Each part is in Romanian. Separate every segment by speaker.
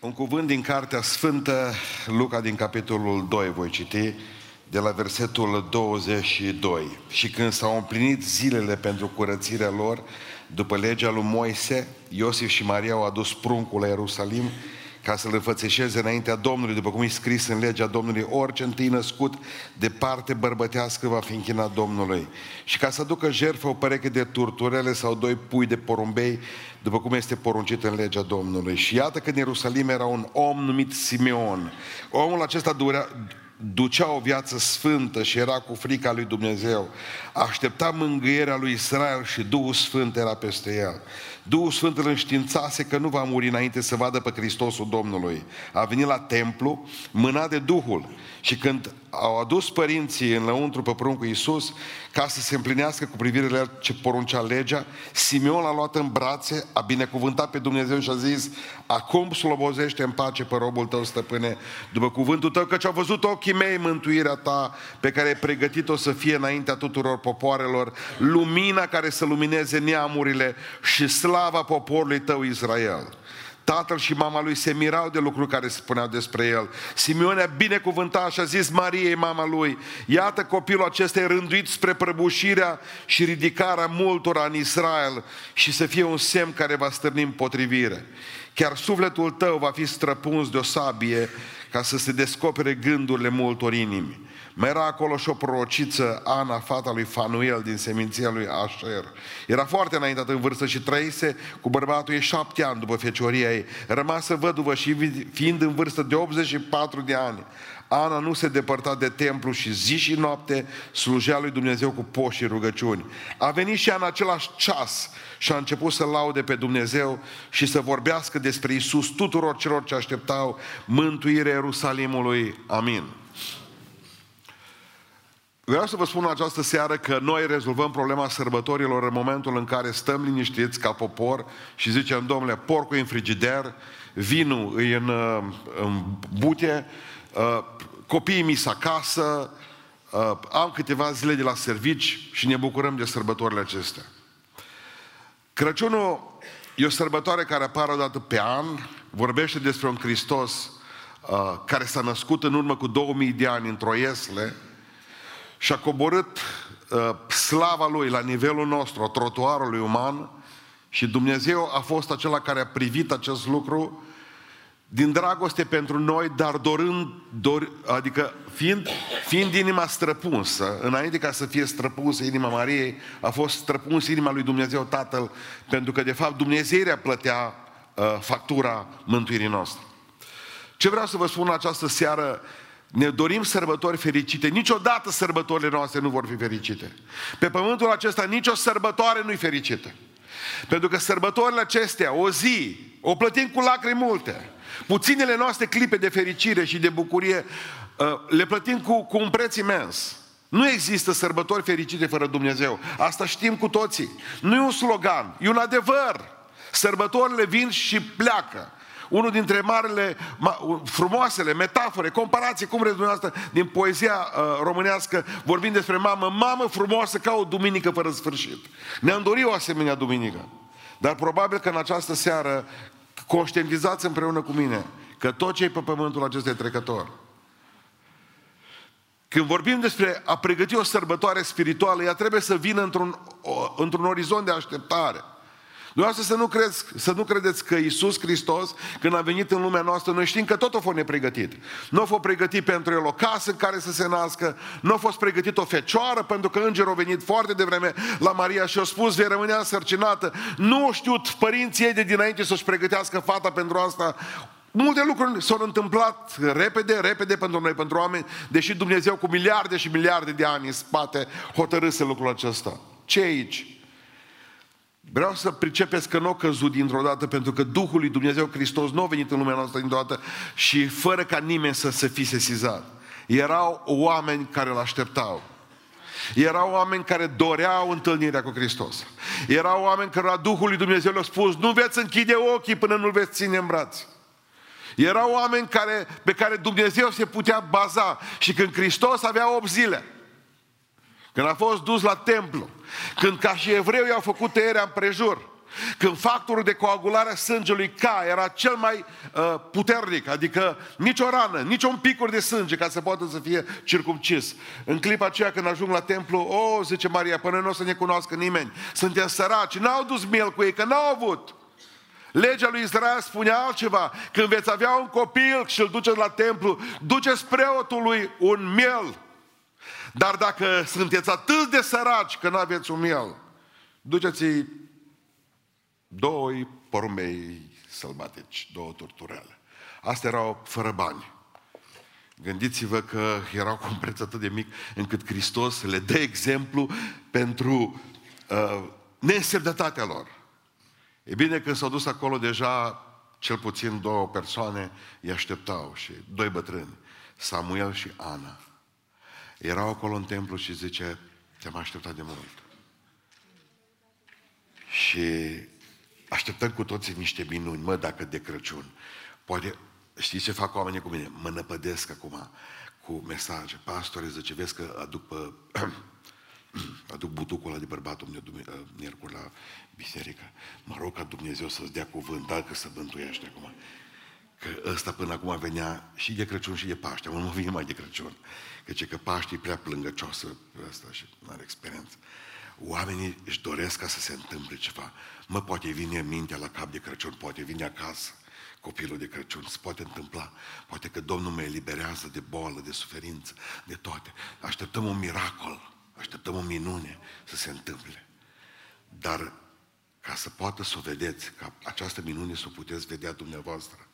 Speaker 1: Un cuvânt din Cartea Sfântă, Luca din capitolul 2, voi citi, de la versetul 22. Și când s-au împlinit zilele pentru curățirea lor, după legea lui Moise, Iosif și Maria au adus pruncul la Ierusalim ca să-l înfățeșeze înaintea Domnului, după cum e scris în legea Domnului, orice întâi născut de parte bărbătească va fi închinat Domnului. Și ca să ducă jertfă o pereche de turturele sau doi pui de porumbei, după cum este poruncit în legea Domnului. Și iată că în Ierusalim era un om numit Simeon. Omul acesta durea, ducea o viață sfântă și era cu frica lui Dumnezeu. Aștepta mângâierea lui Israel și Duhul Sfânt era peste el. Duhul Sfânt îl înștiințase că nu va muri înainte să vadă pe Hristosul Domnului. A venit la templu, mâna de Duhul. Și când au adus părinții înăuntru pe pruncul Iisus, ca să se împlinească cu privire la ce poruncea legea, Simeon l-a luat în brațe, a binecuvântat pe Dumnezeu și a zis, acum slobozește în pace pe robul tău, stăpâne, după cuvântul tău, căci au văzut ochii mei mântuirea ta, pe care ai pregătit-o să fie înaintea tuturor popoarelor, lumina care să lumineze neamurile și slava poporului tău Israel. Tatăl și mama lui se mirau de lucruri care se spuneau despre el. Simeone a binecuvântat și a zis Mariei, mama lui, iată copilul acesta e rânduit spre prăbușirea și ridicarea multora în Israel și să fie un semn care va stârni împotrivire. Chiar sufletul tău va fi străpuns de o sabie ca să se descopere gândurile multor inimi. Mai era acolo și o prorociță, Ana, fata lui Fanuel din seminția lui Asher. Era foarte înaintată în vârstă și trăise cu bărbatul ei șapte ani după fecioria ei. Rămasă văduvă și fiind în vârstă de 84 de ani. Ana nu se depărta de templu și zi și noapte slujea lui Dumnezeu cu poși și rugăciuni. A venit și în același ceas și a început să laude pe Dumnezeu și să vorbească despre Isus tuturor celor ce așteptau mântuirea Ierusalimului. Amin. Vreau să vă spun în această seară că noi rezolvăm problema sărbătorilor în momentul în care stăm liniștiți ca popor și zicem, domnule, porcul e în frigider, vinul e în, uh, în bute, uh, copiii mi acasă, uh, am câteva zile de la servici și ne bucurăm de sărbătorile acestea. Crăciunul e o sărbătoare care apare o dată pe an, vorbește despre un Hristos care s-a născut în urmă cu 2000 de ani într-o iesle, și a coborât uh, slava lui la nivelul nostru, a trotuarului uman și Dumnezeu a fost acela care a privit acest lucru din dragoste pentru noi, dar dorând, dor, adică fiind, fiind inima străpunsă, înainte ca să fie străpunsă inima Mariei, a fost străpuns inima lui Dumnezeu Tatăl, pentru că de fapt Dumnezeirea plătea uh, factura mântuirii noastre. Ce vreau să vă spun în această seară ne dorim sărbători fericite. Niciodată sărbătorile noastre nu vor fi fericite. Pe pământul acesta nicio sărbătoare nu-i fericită. Pentru că sărbătorile acestea, o zi, o plătim cu lacrimi multe. Puținele noastre clipe de fericire și de bucurie uh, le plătim cu, cu un preț imens. Nu există sărbători fericite fără Dumnezeu. Asta știm cu toții. Nu e un slogan, e un adevăr. Sărbătorile vin și pleacă unul dintre marele, frumoasele metafore, comparații, cum vreți dumneavoastră, din poezia uh, românească, vorbind despre mamă, mamă frumoasă ca o duminică fără sfârșit. Ne-am dorit o asemenea duminică. Dar probabil că în această seară conștientizați împreună cu mine că tot ce e pe pământul acesta e trecător. Când vorbim despre a pregăti o sărbătoare spirituală, ea trebuie să vină într-un, într-un orizont de așteptare. Dumneavoastră să nu, crezi, să nu credeți că Iisus Hristos, când a venit în lumea noastră, noi știm că tot a fost nepregătit. Nu a fost pregătit pentru el o casă în care să se nască, nu a fost pregătit o fecioară, pentru că îngerul a venit foarte devreme la Maria și a spus, vei rămâne însărcinată. Nu au știut părinții ei de dinainte să-și pregătească fata pentru asta. Multe lucruri s-au întâmplat repede, repede pentru noi, pentru oameni, deși Dumnezeu cu miliarde și miliarde de ani în spate hotărâse lucrul acesta. Ce aici? Vreau să pricepeți că nu a căzut dintr-o dată, pentru că Duhul lui Dumnezeu Hristos nu a venit în lumea noastră dintr-o dată și fără ca nimeni să se fi sesizat. Erau oameni care îl așteptau. Erau oameni care doreau întâlnirea cu Hristos. Erau oameni care la Duhul lui Dumnezeu le-au spus, nu veți închide ochii până nu veți ține în braț. Erau oameni care, pe care Dumnezeu se putea baza și când Hristos avea 8 zile, când a fost dus la templu, când ca și evreu i-au făcut tăierea împrejur, Când factorul de coagulare a sângelui K era cel mai uh, puternic, adică nicio rană, nici un picur de sânge ca să poată să fie circumcis. În clipa aceea când ajung la templu, o, oh, zice Maria, până nu o să ne cunoască nimeni, suntem săraci, n-au dus miel cu ei, că n-au avut. Legea lui Israel spunea altceva. Când veți avea un copil și îl duceți la templu, duceți preotului un miel. Dar dacă sunteți atât de săraci că nu aveți un miel, duceți doi porumei sălbatici, două turturele. Astea erau fără bani. Gândiți-vă că erau cu un preț atât de mic încât Hristos le dă exemplu pentru uh, neînsemnătatea lor. E bine că s-au dus acolo deja cel puțin două persoane îi așteptau și doi bătrâni, Samuel și Ana. Erau acolo în templu și zice, te-am așteptat de mult. Și așteptăm cu toții niște minuni, mă, dacă de Crăciun. Poate, știți ce fac oamenii cu mine? Mă năpădesc acum cu mesaje. Pastore, zice, vezi că aduc pe aduc butucul ăla de bărbatul meu uh, miercuri la biserică. Mă rog ca Dumnezeu să-ți dea cuvânt, dacă să bântuiește acum. Că ăsta până acum venea și de Crăciun și de Paște. Mă nu vine mai de Crăciun. Că ce că Paște e prea plângăcioasă ăsta și nu are experiență. Oamenii își doresc ca să se întâmple ceva. Mă, poate vine mintea la cap de Crăciun, poate vine acasă copilul de Crăciun. Se poate întâmpla. Poate că Domnul mă eliberează de boală, de suferință, de toate. Așteptăm un miracol. Așteptăm o minune să se întâmple. Dar ca să poată să o vedeți, ca această minune să o puteți vedea dumneavoastră,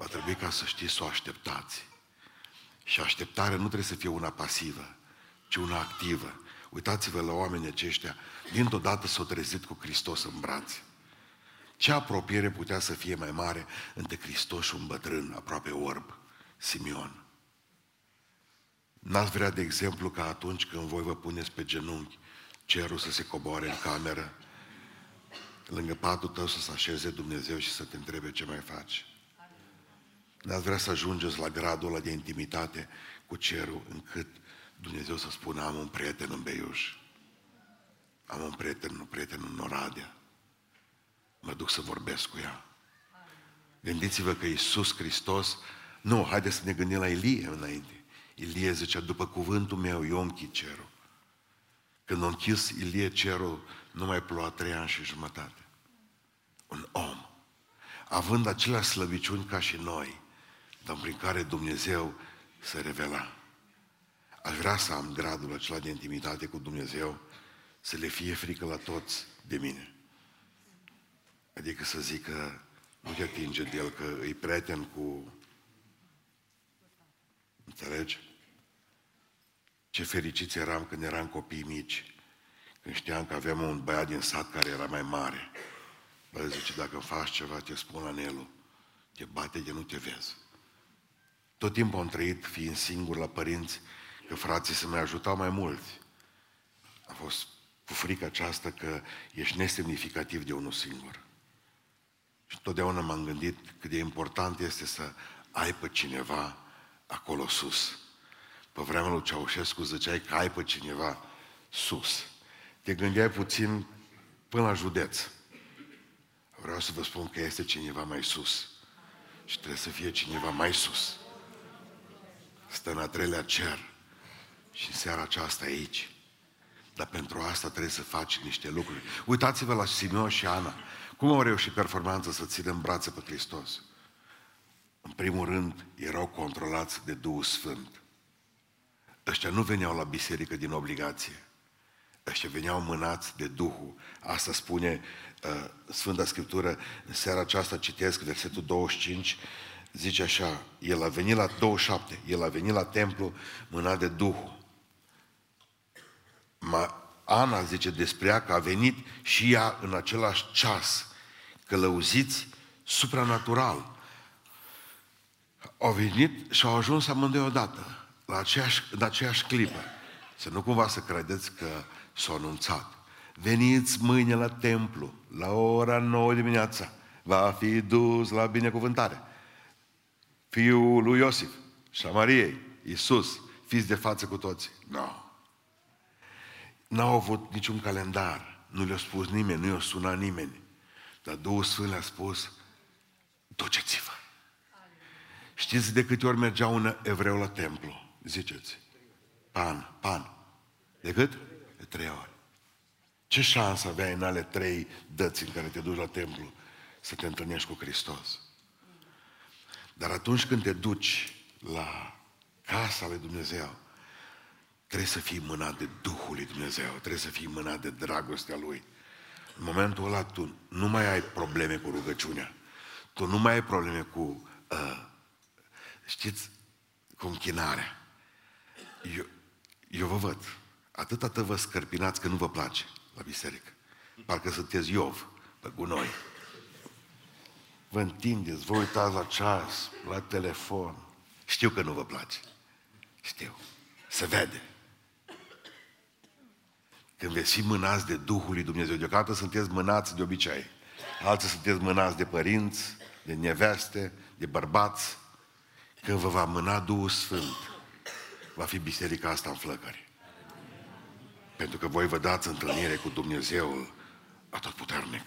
Speaker 1: va trebui ca să știți să o așteptați. Și așteptarea nu trebuie să fie una pasivă, ci una activă. Uitați-vă la oamenii aceștia, dintr-o dată s-au trezit cu Hristos în brațe. Ce apropiere putea să fie mai mare între Hristos și un bătrân aproape orb, Simeon? N-ați vrea, de exemplu, ca atunci când voi vă puneți pe genunchi, cerul să se coboare în cameră, lângă patul tău să se așeze Dumnezeu și să te întrebe ce mai faci. N-ați vrea să ajungeți la gradul ăla de intimitate cu cerul, încât Dumnezeu să spună, am un prieten în Beiuș, am un prieten, un prieten în Oradea, mă duc să vorbesc cu ea. Gândiți-vă că Iisus Hristos, nu, haideți să ne gândim la Ilie înainte. Ilie zicea, după cuvântul meu, eu închid cerul. Când a închis Ilie cerul, nu mai ploua trei ani și jumătate. Un om, având aceleași slăbiciuni ca și noi, dar prin care Dumnezeu se revela. Aș vrea să am gradul acela de intimitate cu Dumnezeu, să le fie frică la toți de mine. Adică să zică, nu te atinge de el, că e prieten cu... Înțelegi? Ce fericiți eram când eram copii mici, când știam că aveam un băiat din sat care era mai mare. Bă, zice, dacă faci ceva, te spun anelul, te bate de nu te vezi. Tot timpul am trăit fiind singur la părinți, că frații să mai ajutau mai mulți. Am fost cu frica aceasta că ești nesemnificativ de unul singur. Și totdeauna m-am gândit cât de important este să ai pe cineva acolo sus. Pe vremea lui Ceaușescu ziceai că ai pe cineva sus. Te gândeai puțin până la județ. Vreau să vă spun că este cineva mai sus. Și trebuie să fie cineva mai sus. Stă în a treilea cer. Și în seara aceasta aici. Dar pentru asta trebuie să faci niște lucruri. Uitați-vă la Simeon și Ana. Cum au reușit performanța să țină în brațe pe Hristos? În primul rând, erau controlați de Duhul Sfânt. Ăștia nu veneau la biserică din obligație. Ăștia veneau mânați de Duhul. Asta spune uh, Sfânta Scriptură. În seara aceasta citesc versetul 25, zice așa, El a venit la 27, El a venit la templu mânat de Duhul. Ma, Ana zice despre ea că a venit și ea în același ceas, călăuziți supranatural. Au venit și au ajuns amândoi odată la aceeași, în aceeași clipă. Să nu cumva să credeți că s-a anunțat. Veniți mâine la templu, la ora 9 dimineața. Va fi dus la binecuvântare. Fiul lui Iosif și a Mariei, Iisus, fiți de față cu toți. Nu. No. N-au avut niciun calendar. nu le-a spus nimeni, nu i-a sunat nimeni. Dar Duhul Sfânt le-a spus, duceți-vă. Știți de câte ori mergea un evreu la templu? Ziceți. Pan, pan. De cât? De trei ori. Ce șansă aveai în ale trei dăți în care te duci la templu să te întâlnești cu Hristos? Dar atunci când te duci la casa lui Dumnezeu, trebuie să fii mânat de Duhul lui Dumnezeu, trebuie să fii mânat de dragostea Lui. În momentul ăla tu nu mai ai probleme cu rugăciunea. Tu nu mai ai probleme cu, uh, știți, cu închinarea. Eu, eu vă văd. Atât atât vă scărpinați că nu vă place la biserică. Parcă sunteți Iov, pe gunoi. Vă întindeți, vă uitați la ceas, la telefon. Știu că nu vă place. Știu. Se vede. Când veți fi mânați de Duhul lui Dumnezeu, deocamdată sunteți mânați de obicei. Alții sunteți mânați de părinți, de neveste, de bărbați. Când vă va mâna Duhul Sfânt, va fi biserica asta în flăcări. Pentru că voi vă dați întâlnire cu Dumnezeul atotputernic.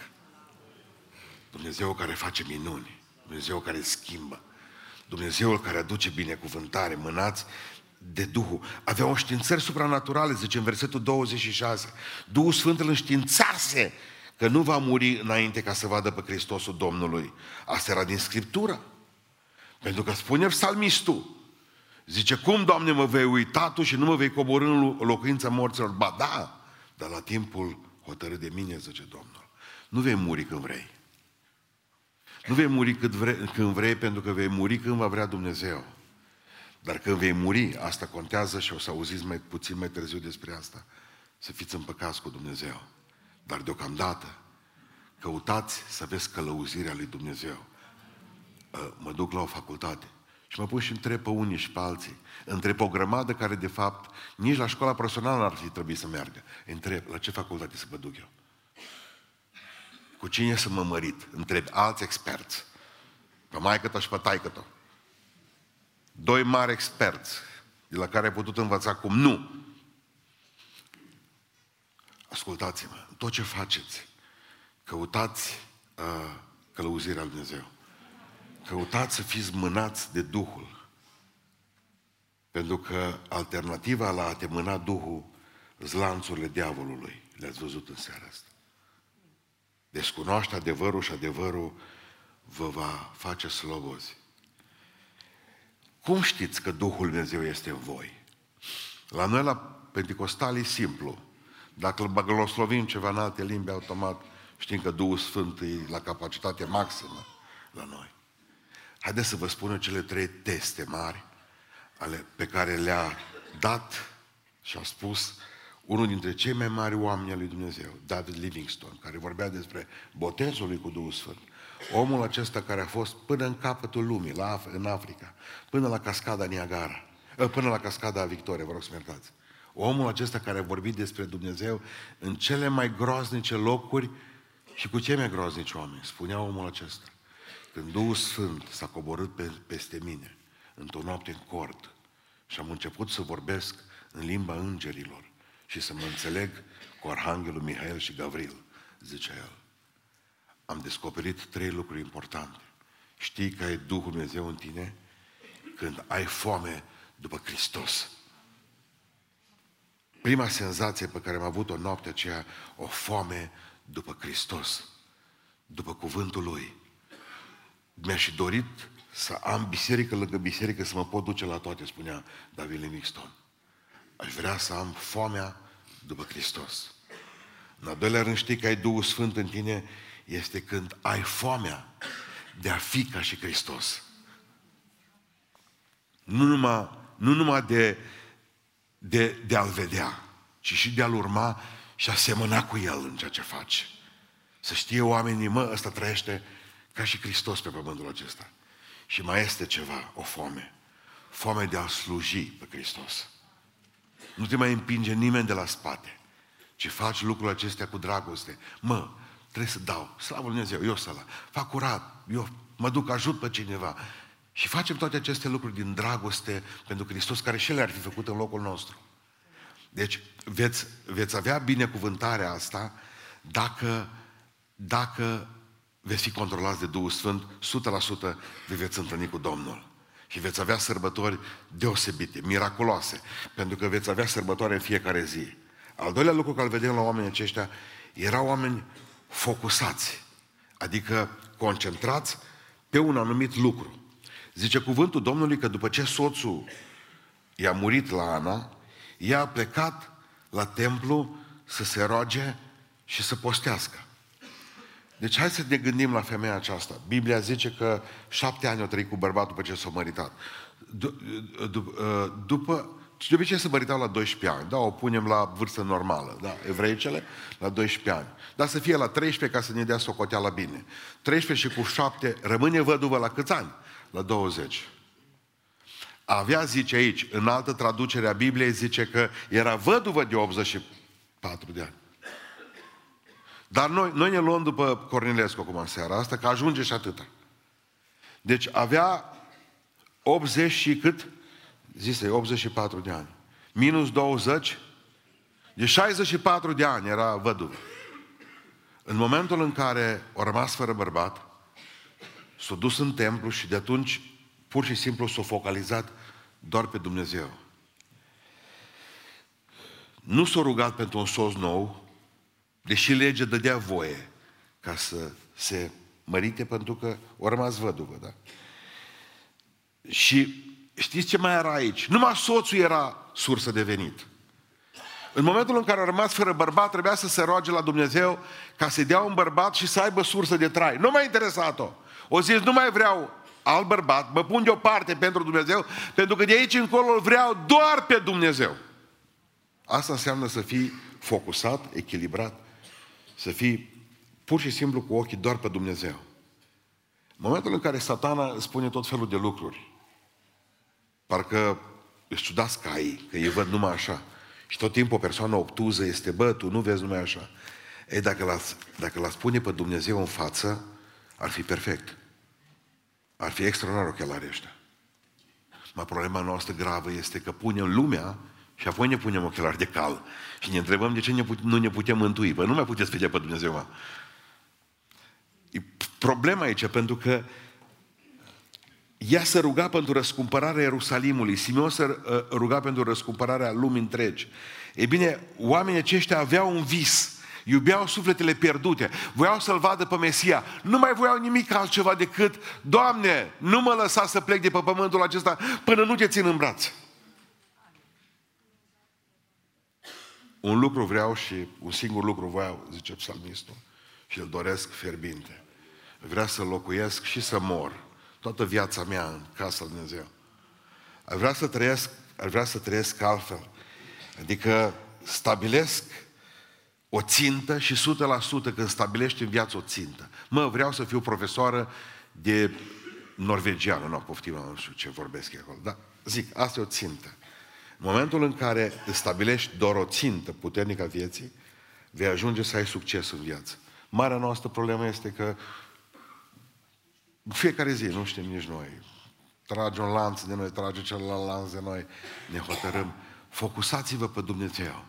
Speaker 1: Dumnezeu care face minuni, Dumnezeu care schimbă, Dumnezeul care aduce binecuvântare, mânați de Duhul. Avea o științări supranaturale, zice în versetul 26. Duhul Sfânt îl înștiințase că nu va muri înainte ca să vadă pe Hristosul Domnului. Asta era din Scriptură. Pentru că spune psalmistul, zice, cum, Doamne, mă vei uita Tu și nu mă vei coborâ în locuința morților? Ba da, dar la timpul hotărât de mine, zice Domnul. Nu vei muri când vrei. Nu vei muri când vrei, când vrei pentru că vei muri când va vrea Dumnezeu. Dar când vei muri, asta contează și o să auziți mai puțin mai târziu despre asta, să fiți împăcați cu Dumnezeu. Dar deocamdată, căutați să vezi călăuzirea lui Dumnezeu. Ă, mă duc la o facultate și mă pun și întreb pe unii și pe alții. Întreb o grămadă care, de fapt, nici la școala profesională n-ar fi trebuit să meargă. Întreb, la ce facultate să mă duc eu? Cu cine să mă mărit? Întreb alți experți. Pe maică și pe taică Doi mari experți, de la care ai putut învăța cum nu. Ascultați-mă, tot ce faceți, căutați uh, călăuzirea lui Dumnezeu. Căutați să fiți mânați de Duhul. Pentru că alternativa la a te mâna Duhul zlanțurile diavolului. Le-ați văzut în seara asta. Descunoaște adevărul și adevărul vă va face slobozi. Cum știți că Duhul Dumnezeu este în voi? La noi, la Pentecostal, e simplu. Dacă îl bagăloslovim ceva în alte limbi, automat știm că Duhul Sfânt e la capacitate maximă la noi. Haideți să vă spun eu cele trei teste mari ale, pe care le-a dat și a spus unul dintre cei mai mari oameni al lui Dumnezeu, David Livingstone, care vorbea despre botezul lui cu Duhul Sfânt. Omul acesta care a fost până în capătul lumii, la, în Africa, până la cascada Niagara, ă, până la cascada Victoria, vă rog să mă iertați. Omul acesta care a vorbit despre Dumnezeu în cele mai groaznice locuri și cu cei mai groaznici oameni, spunea omul acesta. Când Duhul Sfânt s-a coborât pe, peste mine, într-o noapte în cord, și am început să vorbesc în limba îngerilor și să mă înțeleg cu Arhanghelul Mihail și Gavril, zicea el am descoperit trei lucruri importante. Știi că ai Duhul Dumnezeu în tine când ai foame după Hristos. Prima senzație pe care am avut-o noaptea aceea, o foame după Hristos, după cuvântul Lui. Mi-aș și dorit să am biserică lângă biserică, să mă pot duce la toate, spunea David Livingstone. Aș vrea să am foamea după Hristos. În al doilea rând știi că ai Duhul Sfânt în tine este când ai foamea de a fi ca și Hristos. Nu numai, nu numai de, de, de a-L vedea, ci și de a-L urma și a semăna cu El în ceea ce faci. Să știe oamenii, mă, ăsta trăiește ca și Hristos pe pământul acesta. Și mai este ceva, o foame. Foame de a sluji pe Hristos. Nu te mai împinge nimeni de la spate, ci faci lucrul acestea cu dragoste. Mă, Trebuie să dau. Slavă Lui Dumnezeu, eu să la fac curat, eu mă duc, ajut pe cineva. Și facem toate aceste lucruri din dragoste pentru Hristos, care și le-ar fi făcut în locul nostru. Deci veți, veți avea binecuvântarea asta dacă, dacă veți fi controlați de Duhul Sfânt, 100% de veți întâlni cu Domnul. Și veți avea sărbători deosebite, miraculoase, pentru că veți avea sărbătoare în fiecare zi. Al doilea lucru care îl vedem la oamenii aceștia, erau oameni focusați, adică concentrați pe un anumit lucru. Zice cuvântul Domnului că după ce soțul i-a murit la Ana, ea a plecat la templu să se roage și să postească. Deci hai să ne gândim la femeia aceasta. Biblia zice că șapte ani o trăit cu bărbatul după ce s-a măritat. După, de obicei se măritau la 12 ani, da, o punem la vârstă normală, da, evreicele, la 12 ani. Dar să fie la 13 ca să ne dea socoteala bine. 13 și cu 7, rămâne văduvă la câți ani? La 20. Avea, zice aici, în altă traducere a Bibliei, zice că era văduvă de 84 de ani. Dar noi, noi ne luăm după Cornilescu acum în seara asta, că ajunge și atâta. Deci avea 80 și cât? Zise, 84 de ani. Minus 20, de 64 de ani era văduvă. În momentul în care a rămas fără bărbat, s-a dus în templu și de atunci pur și simplu s-a focalizat doar pe Dumnezeu. Nu s-a rugat pentru un soț nou, deși legea dădea voie ca să se mărite pentru că o rămas văduvă, da? Și știți ce mai era aici? Numai soțul era sursă de venit. În momentul în care a rămas fără bărbat, trebuia să se roage la Dumnezeu ca să-i dea un bărbat și să aibă sursă de trai. Nu m-a interesat-o. O zis, nu mai vreau alt bărbat, mă pun deoparte pentru Dumnezeu, pentru că de aici încolo vreau doar pe Dumnezeu. Asta înseamnă să fii focusat, echilibrat, să fii pur și simplu cu ochii doar pe Dumnezeu. În momentul în care satana spune tot felul de lucruri, parcă își ciudați caii, că ei văd numai așa. Și tot timpul o persoană obtuză este, bă, tu nu vezi numai așa. Ei, dacă l dacă l spune pe Dumnezeu în față, ar fi perfect. Ar fi extraordinar ochelarii ăștia. Ma problema noastră gravă este că punem lumea și apoi ne punem ochelari de cal și ne întrebăm de ce ne put- nu ne putem mântui. Păi nu mai puteți vedea pe Dumnezeu, mă. E problema aici, pentru că ea se ruga pentru răscumpărarea Ierusalimului, Simeon se uh, ruga pentru răscumpărarea lumii întregi. E bine, oamenii aceștia aveau un vis, iubeau sufletele pierdute, voiau să-L vadă pe Mesia, nu mai voiau nimic altceva decât, Doamne, nu mă lăsa să plec de pe pământul acesta până nu te țin în braț. Un lucru vreau și un singur lucru vreau, zice psalmistul, și îl doresc fierbinte. Vreau să locuiesc și să mor toată viața mea în casa lui Dumnezeu. Ar vrea să trăiesc, ar vrea să trăiesc altfel. Adică stabilesc o țintă și 100% când stabilești în viață o țintă. Mă, vreau să fiu profesoară de norvegiană, nu poftim, nu știu ce vorbesc acolo, dar zic, asta e o țintă. În momentul în care îți stabilești doar o țintă puternică a vieții, vei ajunge să ai succes în viață. Marea noastră problemă este că fiecare zi, nu știm nici noi, trage un lanț de noi, trage celălalt lanț de noi, ne hotărâm. Focusați-vă pe Dumnezeu.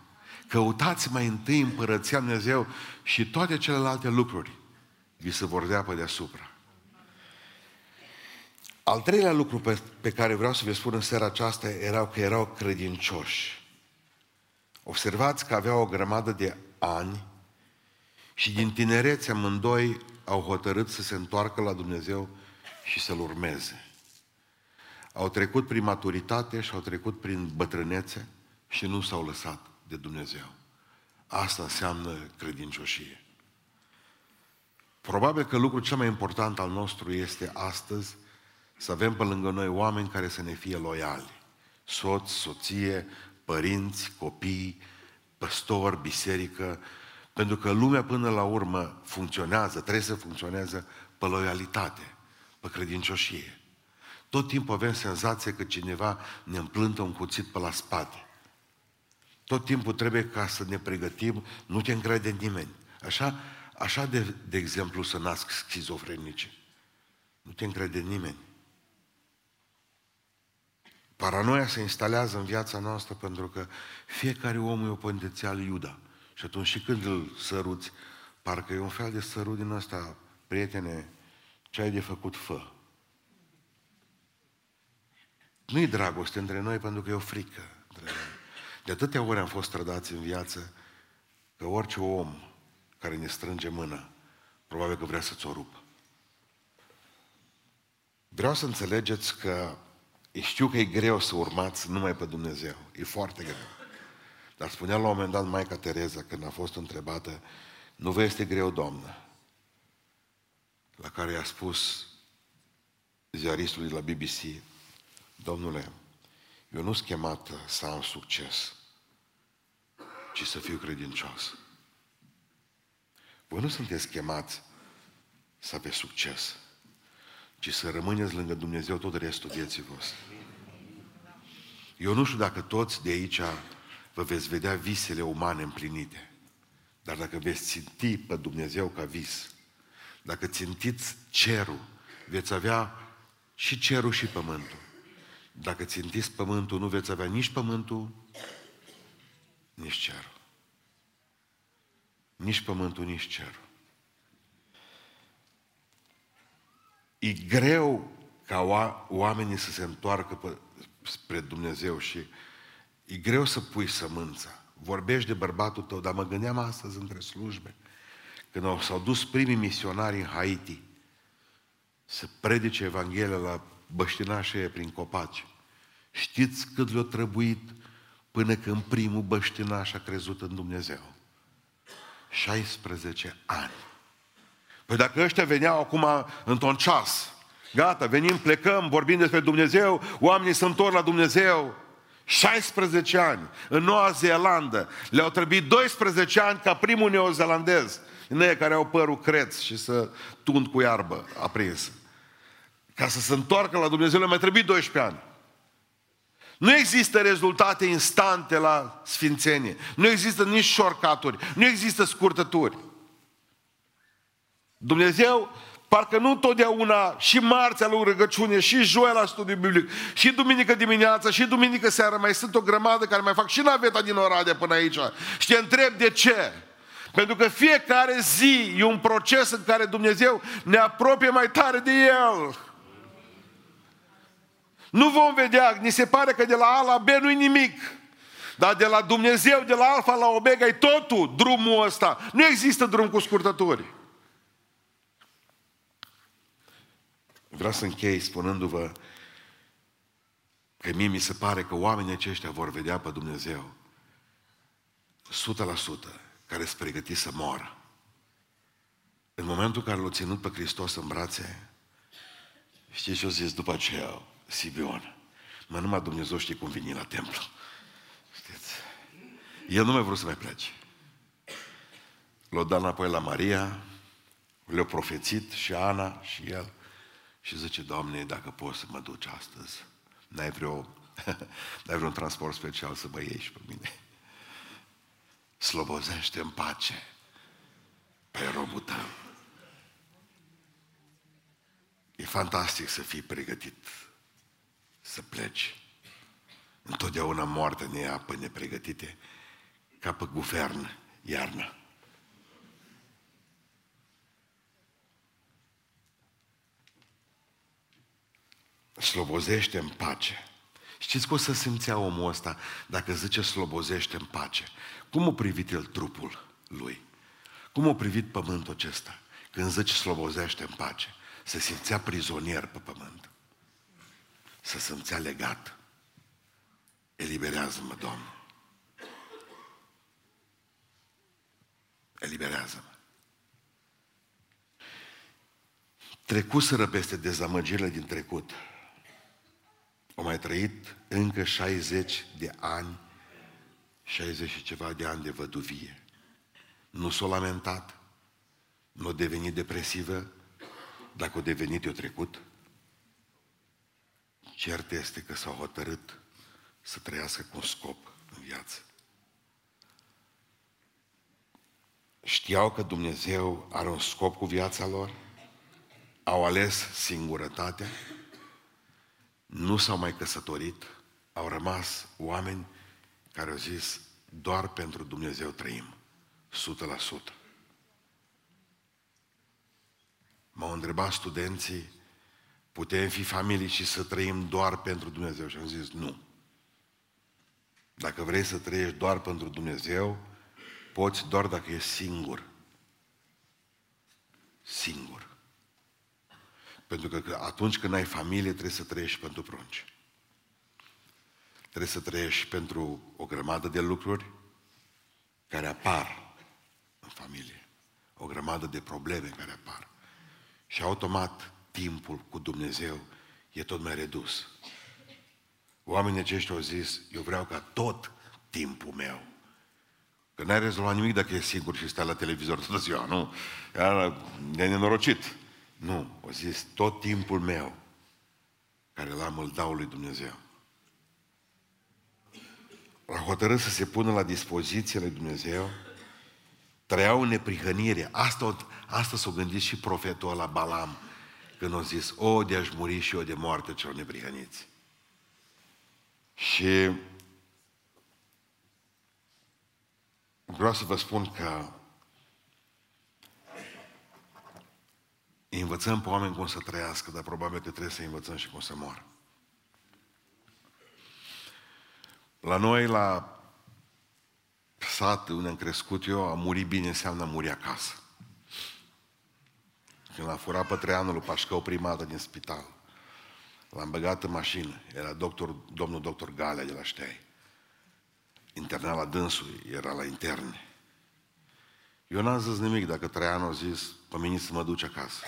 Speaker 1: Căutați mai întâi împărăția Dumnezeu și toate celelalte lucruri vi se vor dea pe deasupra. Al treilea lucru pe, pe care vreau să vă spun în seara aceasta erau că erau credincioși. Observați că aveau o grămadă de ani și din tinerețe amândoi au hotărât să se întoarcă la Dumnezeu și să-L urmeze. Au trecut prin maturitate și au trecut prin bătrânețe și nu s-au lăsat de Dumnezeu. Asta înseamnă credincioșie. Probabil că lucrul cel mai important al nostru este astăzi să avem pe lângă noi oameni care să ne fie loiali. Soț, soție, părinți, copii, păstori, biserică, pentru că lumea până la urmă funcționează, trebuie să funcționeze pe loialitate, pe credincioșie. Tot timpul avem senzația că cineva ne împlântă un cuțit pe la spate. Tot timpul trebuie ca să ne pregătim, nu te încrede în nimeni. Așa, așa de, de exemplu să nasc schizofrenice. Nu te încrede în nimeni. Paranoia se instalează în viața noastră pentru că fiecare om e o potențial Iuda. Și atunci și când îl săruți, parcă e un fel de sărut din ăsta, prietene, ce ai de făcut, fă. Nu-i dragoste între noi pentru că e o frică între noi. De atâtea ori am fost trădați în viață că orice om care ne strânge mâna, probabil că vrea să-ți o rupă. Vreau să înțelegeți că știu că e greu să urmați numai pe Dumnezeu. E foarte greu. Dar spunea la un moment dat Maica Tereza, când a fost întrebată, nu vă este greu, Doamnă? La care i-a spus ziaristului la BBC, Domnule, eu nu sunt chemat să am succes, ci să fiu credincios. Voi nu sunteți chemați să aveți succes, ci să rămâneți lângă Dumnezeu tot restul vieții voastre. Eu nu știu dacă toți de aici vă veți vedea visele umane împlinite, dar dacă veți ținti pe Dumnezeu ca vis, dacă țintiți cerul, veți avea și cerul și pământul. Dacă țintiți pământul, nu veți avea nici pământul, nici cerul. Nici pământul, nici cerul. E greu ca oamenii să se întoarcă pe, spre Dumnezeu și e greu să pui sămânța. Vorbești de bărbatul tău, dar mă gândeam astăzi între slujbe, când s-au dus primii misionari în Haiti să predice Evanghelia la băștinașii prin copaci. Știți cât le-a trebuit până când primul băștinaș a crezut în Dumnezeu? 16 ani. Păi dacă ăștia veneau acum într-un ceas, gata, venim, plecăm, vorbim despre Dumnezeu, oamenii se întorc la Dumnezeu, 16 ani, în Noua Zeelandă, le-au trebuit 12 ani ca primul neozelandez, în care au părul creț și să tund cu iarbă aprinsă. Ca să se întoarcă la Dumnezeu le mai trebuie 12 ani. Nu există rezultate instante la sfințenie. Nu există nici șorcaturi. Nu există scurtături. Dumnezeu, parcă nu totdeauna, și marțea lui rugăciune, și joia la studiu biblic, și duminică dimineața, și duminică seara, mai sunt o grămadă care mai fac și naveta din Oradea până aici. Și te întreb de ce. Pentru că fiecare zi e un proces în care Dumnezeu ne apropie mai tare de El. Nu vom vedea, ni se pare că de la A la B nu-i nimic. Dar de la Dumnezeu, de la Alfa la Omega, e totul drumul ăsta. Nu există drum cu scurtături. Vreau să închei spunându-vă că mie mi se pare că oamenii aceștia vor vedea pe Dumnezeu 100% care sunt pregătiți să moară. În momentul în care l-au ținut pe Hristos în brațe, știți ce au zis după aceea? Sibion. Mă, numai Dumnezeu știe cum vine la templu. Știți? El nu mai vrut să mai plece. L-a dat înapoi la Maria, le-a profețit și Ana și el. Și zice, Doamne, dacă poți să mă duci astăzi, n-ai vreo, n-ai vreun transport special să mă ieși pe mine. Slobozește în pace pe robul tău. E fantastic să fii pregătit să pleci. Întotdeauna moartea ne ia pe nepregătite, ca pe guvern iarna. Slobozește în pace. Știți cum o să simțea omul ăsta dacă zice slobozește în pace? Cum o privit el trupul lui? Cum o privit pământul acesta? Când zice slobozește în pace, se simțea prizonier pe pământ să simțea legat. Eliberează-mă, Doamne. Eliberează-mă. Trecuseră peste dezamăgirile din trecut. O mai trăit încă 60 de ani, 60 și ceva de ani de văduvie. Nu s-a lamentat, nu a devenit depresivă, dacă a devenit, eu trecut. Cert este că s-au hotărât să trăiască cu un scop în viață. Știau că Dumnezeu are un scop cu viața lor, au ales singurătatea, nu s-au mai căsătorit, au rămas oameni care au zis, doar pentru Dumnezeu trăim, 100%. M-au întrebat studenții, putem fi familii și să trăim doar pentru Dumnezeu? Și am zis, nu. Dacă vrei să trăiești doar pentru Dumnezeu, poți doar dacă ești singur. Singur. Pentru că atunci când ai familie, trebuie să trăiești pentru prunci. Trebuie să trăiești pentru o grămadă de lucruri care apar în familie. O grămadă de probleme care apar. Și automat timpul cu Dumnezeu e tot mai redus. Oamenii aceștia au zis, eu vreau ca tot timpul meu. Că n-ai rezolvat nimic dacă e singur și stai la televizor toată ziua, nu? E nenorocit. Nu, au zis, tot timpul meu care l-am îl dau lui Dumnezeu. A hotărât să se pună la dispoziție lui Dumnezeu, trăiau în neprihănire. Asta, asta s-a gândit și profetul ăla Balam, când a zis, o, de aș muri și eu de moarte celor neprihăniți. Și vreau să vă spun că învățăm pe oameni cum să trăiască, dar probabil că trebuie să învățăm și cum să moară. La noi, la sat unde am crescut eu, a murit bine înseamnă a muri acasă. Când l-am furat pe Traianul Pașcău primată din spital, l-am băgat în mașină, era doctor, domnul doctor Galea de la Ștei. Internat la dânsul, era la interne. Eu n-am zis nimic dacă Traianul a zis, pe mine să mă duci acasă.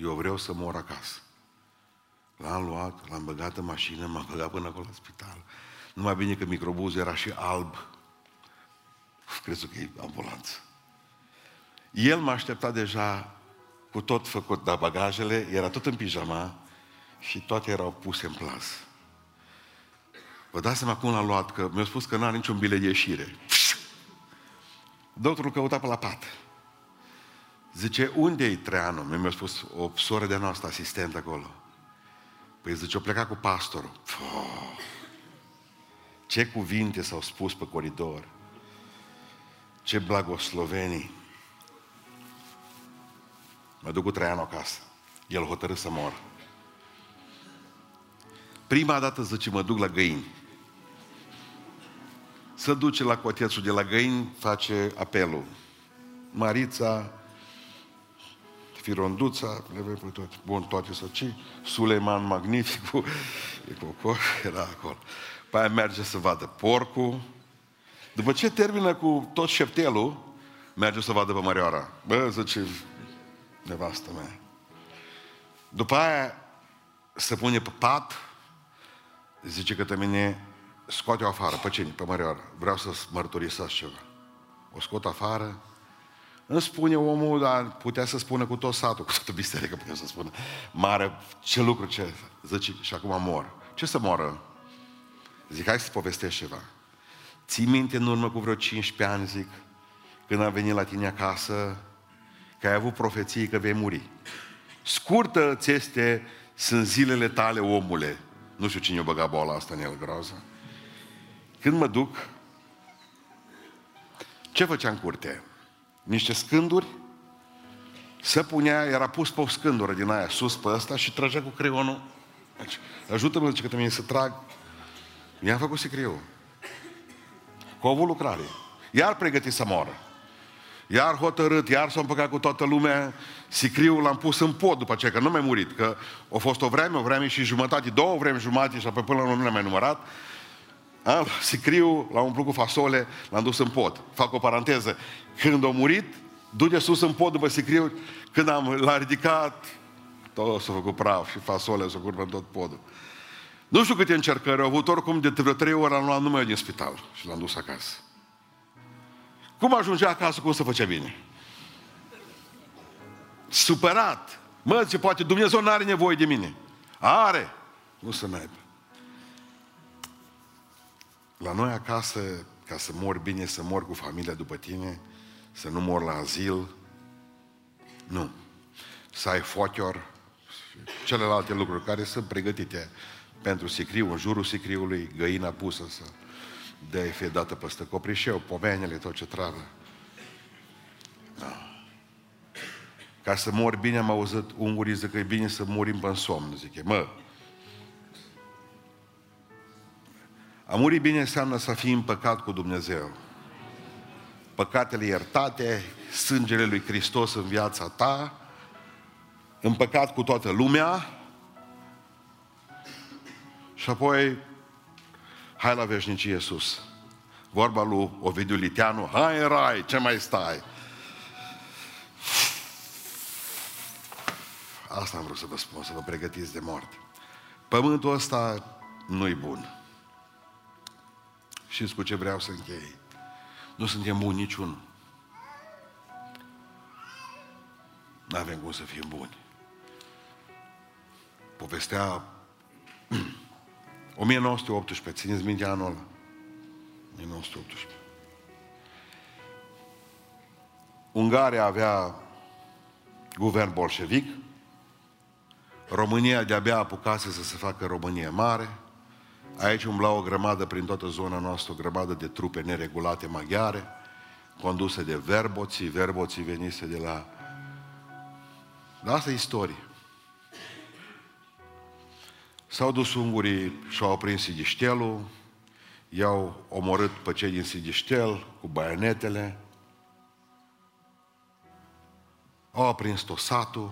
Speaker 1: Eu vreau să mor acasă. L-am luat, l-am băgat în mașină, m-am băgat până acolo la spital. Numai bine că microbuzul era și alb. Crezut că e ambulanță. El m-a așteptat deja cu tot făcut, dar bagajele era tot în pijama și toate erau puse în plas. Vă dați seama cum l-a luat, că mi-a spus că nu are niciun bilet de ieșire. Doctorul căuta pe la pat. Zice, unde e Treanu? Mi-a spus o soră de noastră, asistent acolo. Păi zice, o pleca cu pastorul. Puh. Ce cuvinte s-au spus pe coridor. Ce blagoslovenii. Mă duc cu Traian acasă. El hotărât să mor. Prima dată zice, mă duc la găini. Să duce la cotețul de la găini, face apelul. Marița, Fironduța, le vei toate, bun, toate să ci, Suleiman Magnificul, e cu era acolo. Pe aia merge să vadă porcul. După ce termină cu tot șeptelul, merge să vadă pe Mărioara. Bă, zice, nevastă mea. După aia se pune pe pat, zice că te mine scoate-o afară. Pe cine? Pe Mărioara. Vreau să mărturisesc ceva. O scot afară, îmi spune omul, dar putea să spună cu tot satul, cu toată biserica putea să spună, mare, ce lucru, ce... Zice, și acum mor. Ce să moră? Zic, hai să povestesc ceva. Ții minte în urmă cu vreo 15 ani, zic, când am venit la tine acasă, că ai avut profeții că vei muri. Scurtă ți este, sunt zilele tale, omule. Nu știu cine o băga boala asta în el, groază. Când mă duc, ce făcea în curte? Niște scânduri, se punea, era pus pe o scândură din aia sus pe ăsta și trăgea cu creionul. Deci, ajută-mă, zice că mine să trag I-am făcut sicriu. Cu avut lucrare. Iar pregătit să moară. Iar hotărât, iar s-a împăcat cu toată lumea, sicriul l-am pus în pod după aceea, că nu mai murit, că a fost o vreme, o vreme și jumătate, două vreme jumătate și apoi până la urmă nu mai numărat. A, sicriul l-am umplut cu fasole, l-am dus în pod. Fac o paranteză. Când a murit, duce sus în pod după sicriu, când am, l-a ridicat, tot s-a făcut praf și fasole s-a curbat în tot podul. Nu știu câte încercări au avut, oricum de vreo trei ori am luat numai din spital și l-am dus acasă. Cum ajungea acasă, cum să făcea bine? Supărat. Mă, zice, poate Dumnezeu nu are nevoie de mine. Are. Nu să n-aibă. La noi acasă, ca să mor bine, să mor cu familia după tine, să nu mor la azil, nu. Să ai fochior, celelalte lucruri care sunt pregătite pentru sicriu, în jurul sicriului, găina pusă să dea fie dată peste coprișeu, pomenele, tot ce travă. Da. Ca să mori bine am auzit ungurii zic că e bine să murim pe somn, zic mă. A muri bine înseamnă să fii în păcat cu Dumnezeu. Păcatele iertate, sângele lui Hristos în viața ta, în păcat cu toată lumea și apoi hai la veșnicie sus. Vorba lui Ovidiu Liteanu, hai în rai, ce mai stai? Asta am vrut să vă spun, să vă pregătiți de moarte. Pământul ăsta nu-i bun. Și cu ce vreau să închei. Nu suntem buni niciunul. Nu avem cum să fim buni. Povestea 1918, țineți minte anul ăla? 1918. Ungaria avea guvern bolșevic, România de-abia apucase să se facă România mare, aici umbla o grămadă prin toată zona noastră, o grămadă de trupe neregulate maghiare, conduse de verboții, verboții venise de la... Dar asta e istorie. S-au dus ungurii și au prins Sigiștelul, i-au omorât pe cei din Sigiștel cu baionetele, au aprins tosatul,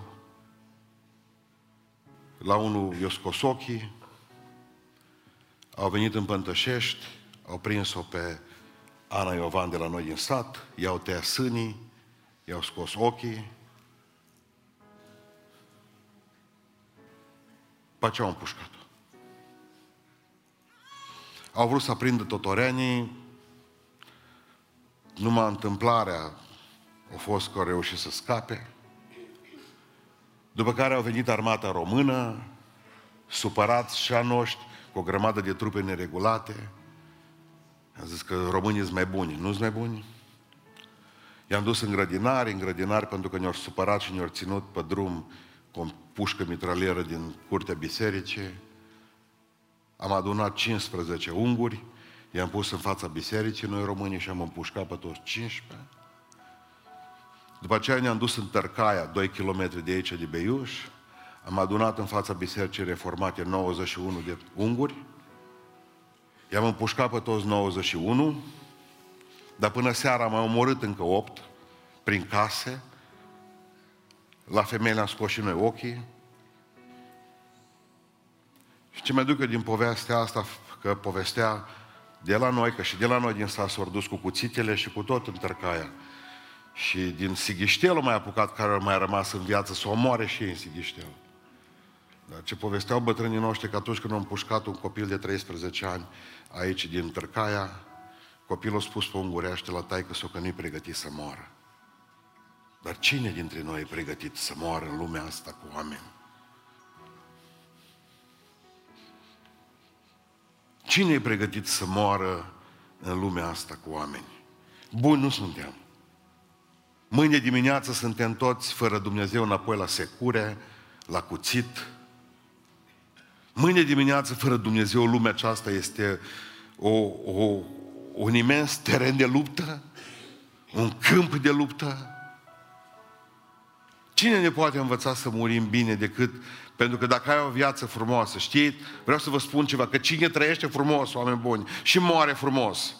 Speaker 1: la unul Ioscosochi, au venit în Pântășești, au prins-o pe Ana Iovan de la noi din sat, i-au tăiat sânii, i-au scos ochii, pe ce au împușcat-o. Au vrut să aprindă totorenii, numai întâmplarea a fost că au reușit să scape. După care au venit armata română, supărați și a noștri, cu o grămadă de trupe neregulate. Am zis că românii sunt mai buni. Nu sunt mai buni? I-am dus în grădinari, în grădinari pentru că ne-au supărat și ne-au ținut pe drum cu o pușcă mitralieră din curtea bisericii. Am adunat 15 unguri, i-am pus în fața bisericii, noi românii, și am împușcat pe toți 15. După aceea ne-am dus în Tărcaia, 2 km de aici de Beiuș, am adunat în fața bisericii reformate 91 de unguri, i-am împușcat pe toți 91, dar până seara am mai omorât încă 8 prin case, la femei le-am scos și noi ochii. Și ce mai duc eu din povestea asta, că povestea de la noi, că și de la noi din sat s-au dus cu cuțitele și cu tot în tărcaia. Și din Sighiștel mai apucat care mai rămas în viață să omoare și ei în Sighiștel. Dar ce povesteau bătrânii noștri că atunci când au împușcat un copil de 13 ani aici din Tărcaia, copilul a spus pe ungureaște la taică să că nu-i pregătit să moară. Dar cine dintre noi e pregătit să moară în lumea asta cu oameni? Cine e pregătit să moară în lumea asta cu oameni? Buni nu suntem. Mâine dimineață suntem toți fără Dumnezeu înapoi la secure, la cuțit. Mâine dimineață fără Dumnezeu lumea aceasta este o, o, un imens teren de luptă, un câmp de luptă. Cine ne poate învăța să murim bine decât pentru că dacă ai o viață frumoasă, știți, vreau să vă spun ceva, că cine trăiește frumos, oameni buni, și moare frumos.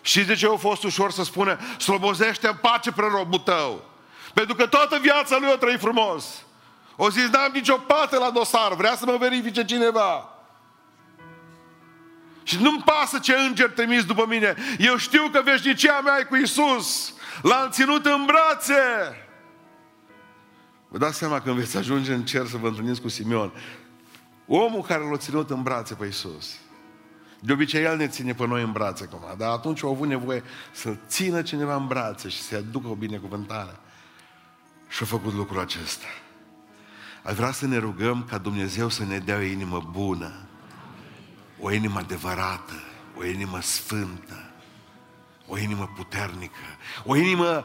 Speaker 1: Și de ce a fost ușor să spună, slobozește în pace pre robul tău? Pentru că toată viața lui a trăit frumos. O zis, n-am nicio pată la dosar, vrea să mă verifice cineva. Și nu-mi pasă ce înger trimis după mine. Eu știu că veșnicia mea e cu Isus. L-am ținut în brațe. Vă dați seama când veți ajunge în cer să vă întâlniți cu Simeon. Omul care l-a ținut în brațe pe Isus. De obicei el ne ține pe noi în brațe acum, dar atunci au avut nevoie să țină cineva în brațe și să-i aducă o binecuvântare. Și a făcut lucrul acesta. Aș vrea să ne rugăm ca Dumnezeu să ne dea o inimă bună, o inimă adevărată, o inimă sfântă, o inimă puternică, o inimă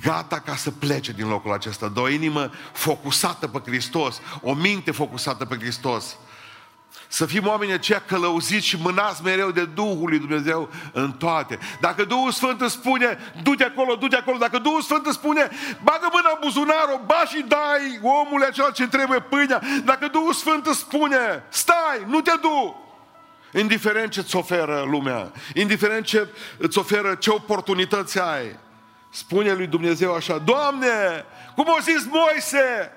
Speaker 1: gata ca să plece din locul acesta, de o inimă focusată pe Hristos, o minte focusată pe Hristos. Să Să fim oameni aceia călăuziți și mânați mereu de Duhul lui Dumnezeu în toate. Dacă Duhul Sfânt îți spune, du-te acolo, du-te acolo. Dacă Duhul Sfânt îți spune, bagă mâna în buzunar, o ba și dai omul acela ce trebuie pâinea. Dacă Duhul Sfânt îți spune, stai, nu te du. Indiferent ce îți oferă lumea, indiferent ce îți oferă, ce oportunități ai. Spune lui Dumnezeu așa, Doamne, cum a zis Moise,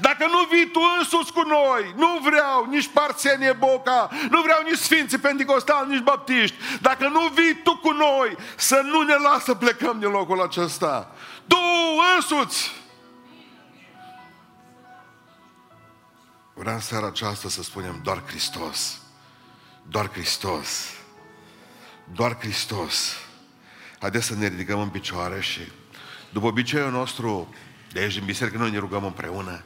Speaker 1: dacă nu vii tu însuți cu noi, nu vreau nici Parțenie Boca, nu vreau nici Sfinții Pentecostali, nici Baptiști. Dacă nu vii tu cu noi, să nu ne lasă să plecăm din locul acesta. Tu însuți! Vreau seara aceasta să spunem doar Hristos. Doar Hristos. Doar Hristos. Haideți să ne ridicăm în picioare și după obiceiul nostru de aici din biserică noi ne rugăm împreună.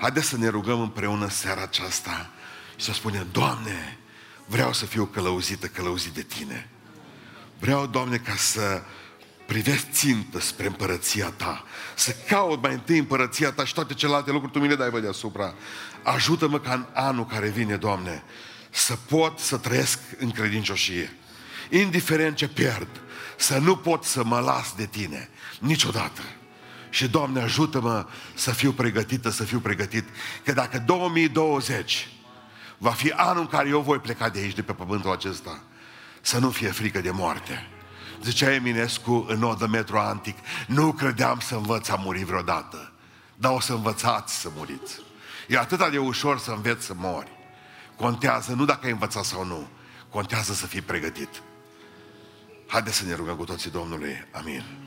Speaker 1: Haideți să ne rugăm împreună seara aceasta și să spunem, Doamne, vreau să fiu călăuzită, călăuzit de Tine. Vreau, Doamne, ca să privesc țintă spre împărăția Ta, să caut mai întâi împărăția Ta și toate celelalte lucruri Tu mi le dai, vă deasupra. Ajută-mă ca în anul care vine, Doamne, să pot să trăiesc în credincioșie. Indiferent ce pierd, să nu pot să mă las de Tine, niciodată. Și, Doamne, ajută-mă să fiu pregătită, să fiu pregătit. Că dacă 2020 va fi anul în care eu voi pleca de aici, de pe pământul acesta, să nu fie frică de moarte. Zicea Eminescu în Odă Metro Antic, nu credeam să învăț a muri vreodată, dar o să învățați să muriți. E atât de ușor să înveți să mori. Contează nu dacă ai învățat sau nu, contează să fii pregătit. Haideți să ne rugăm cu toții Domnului. Amin.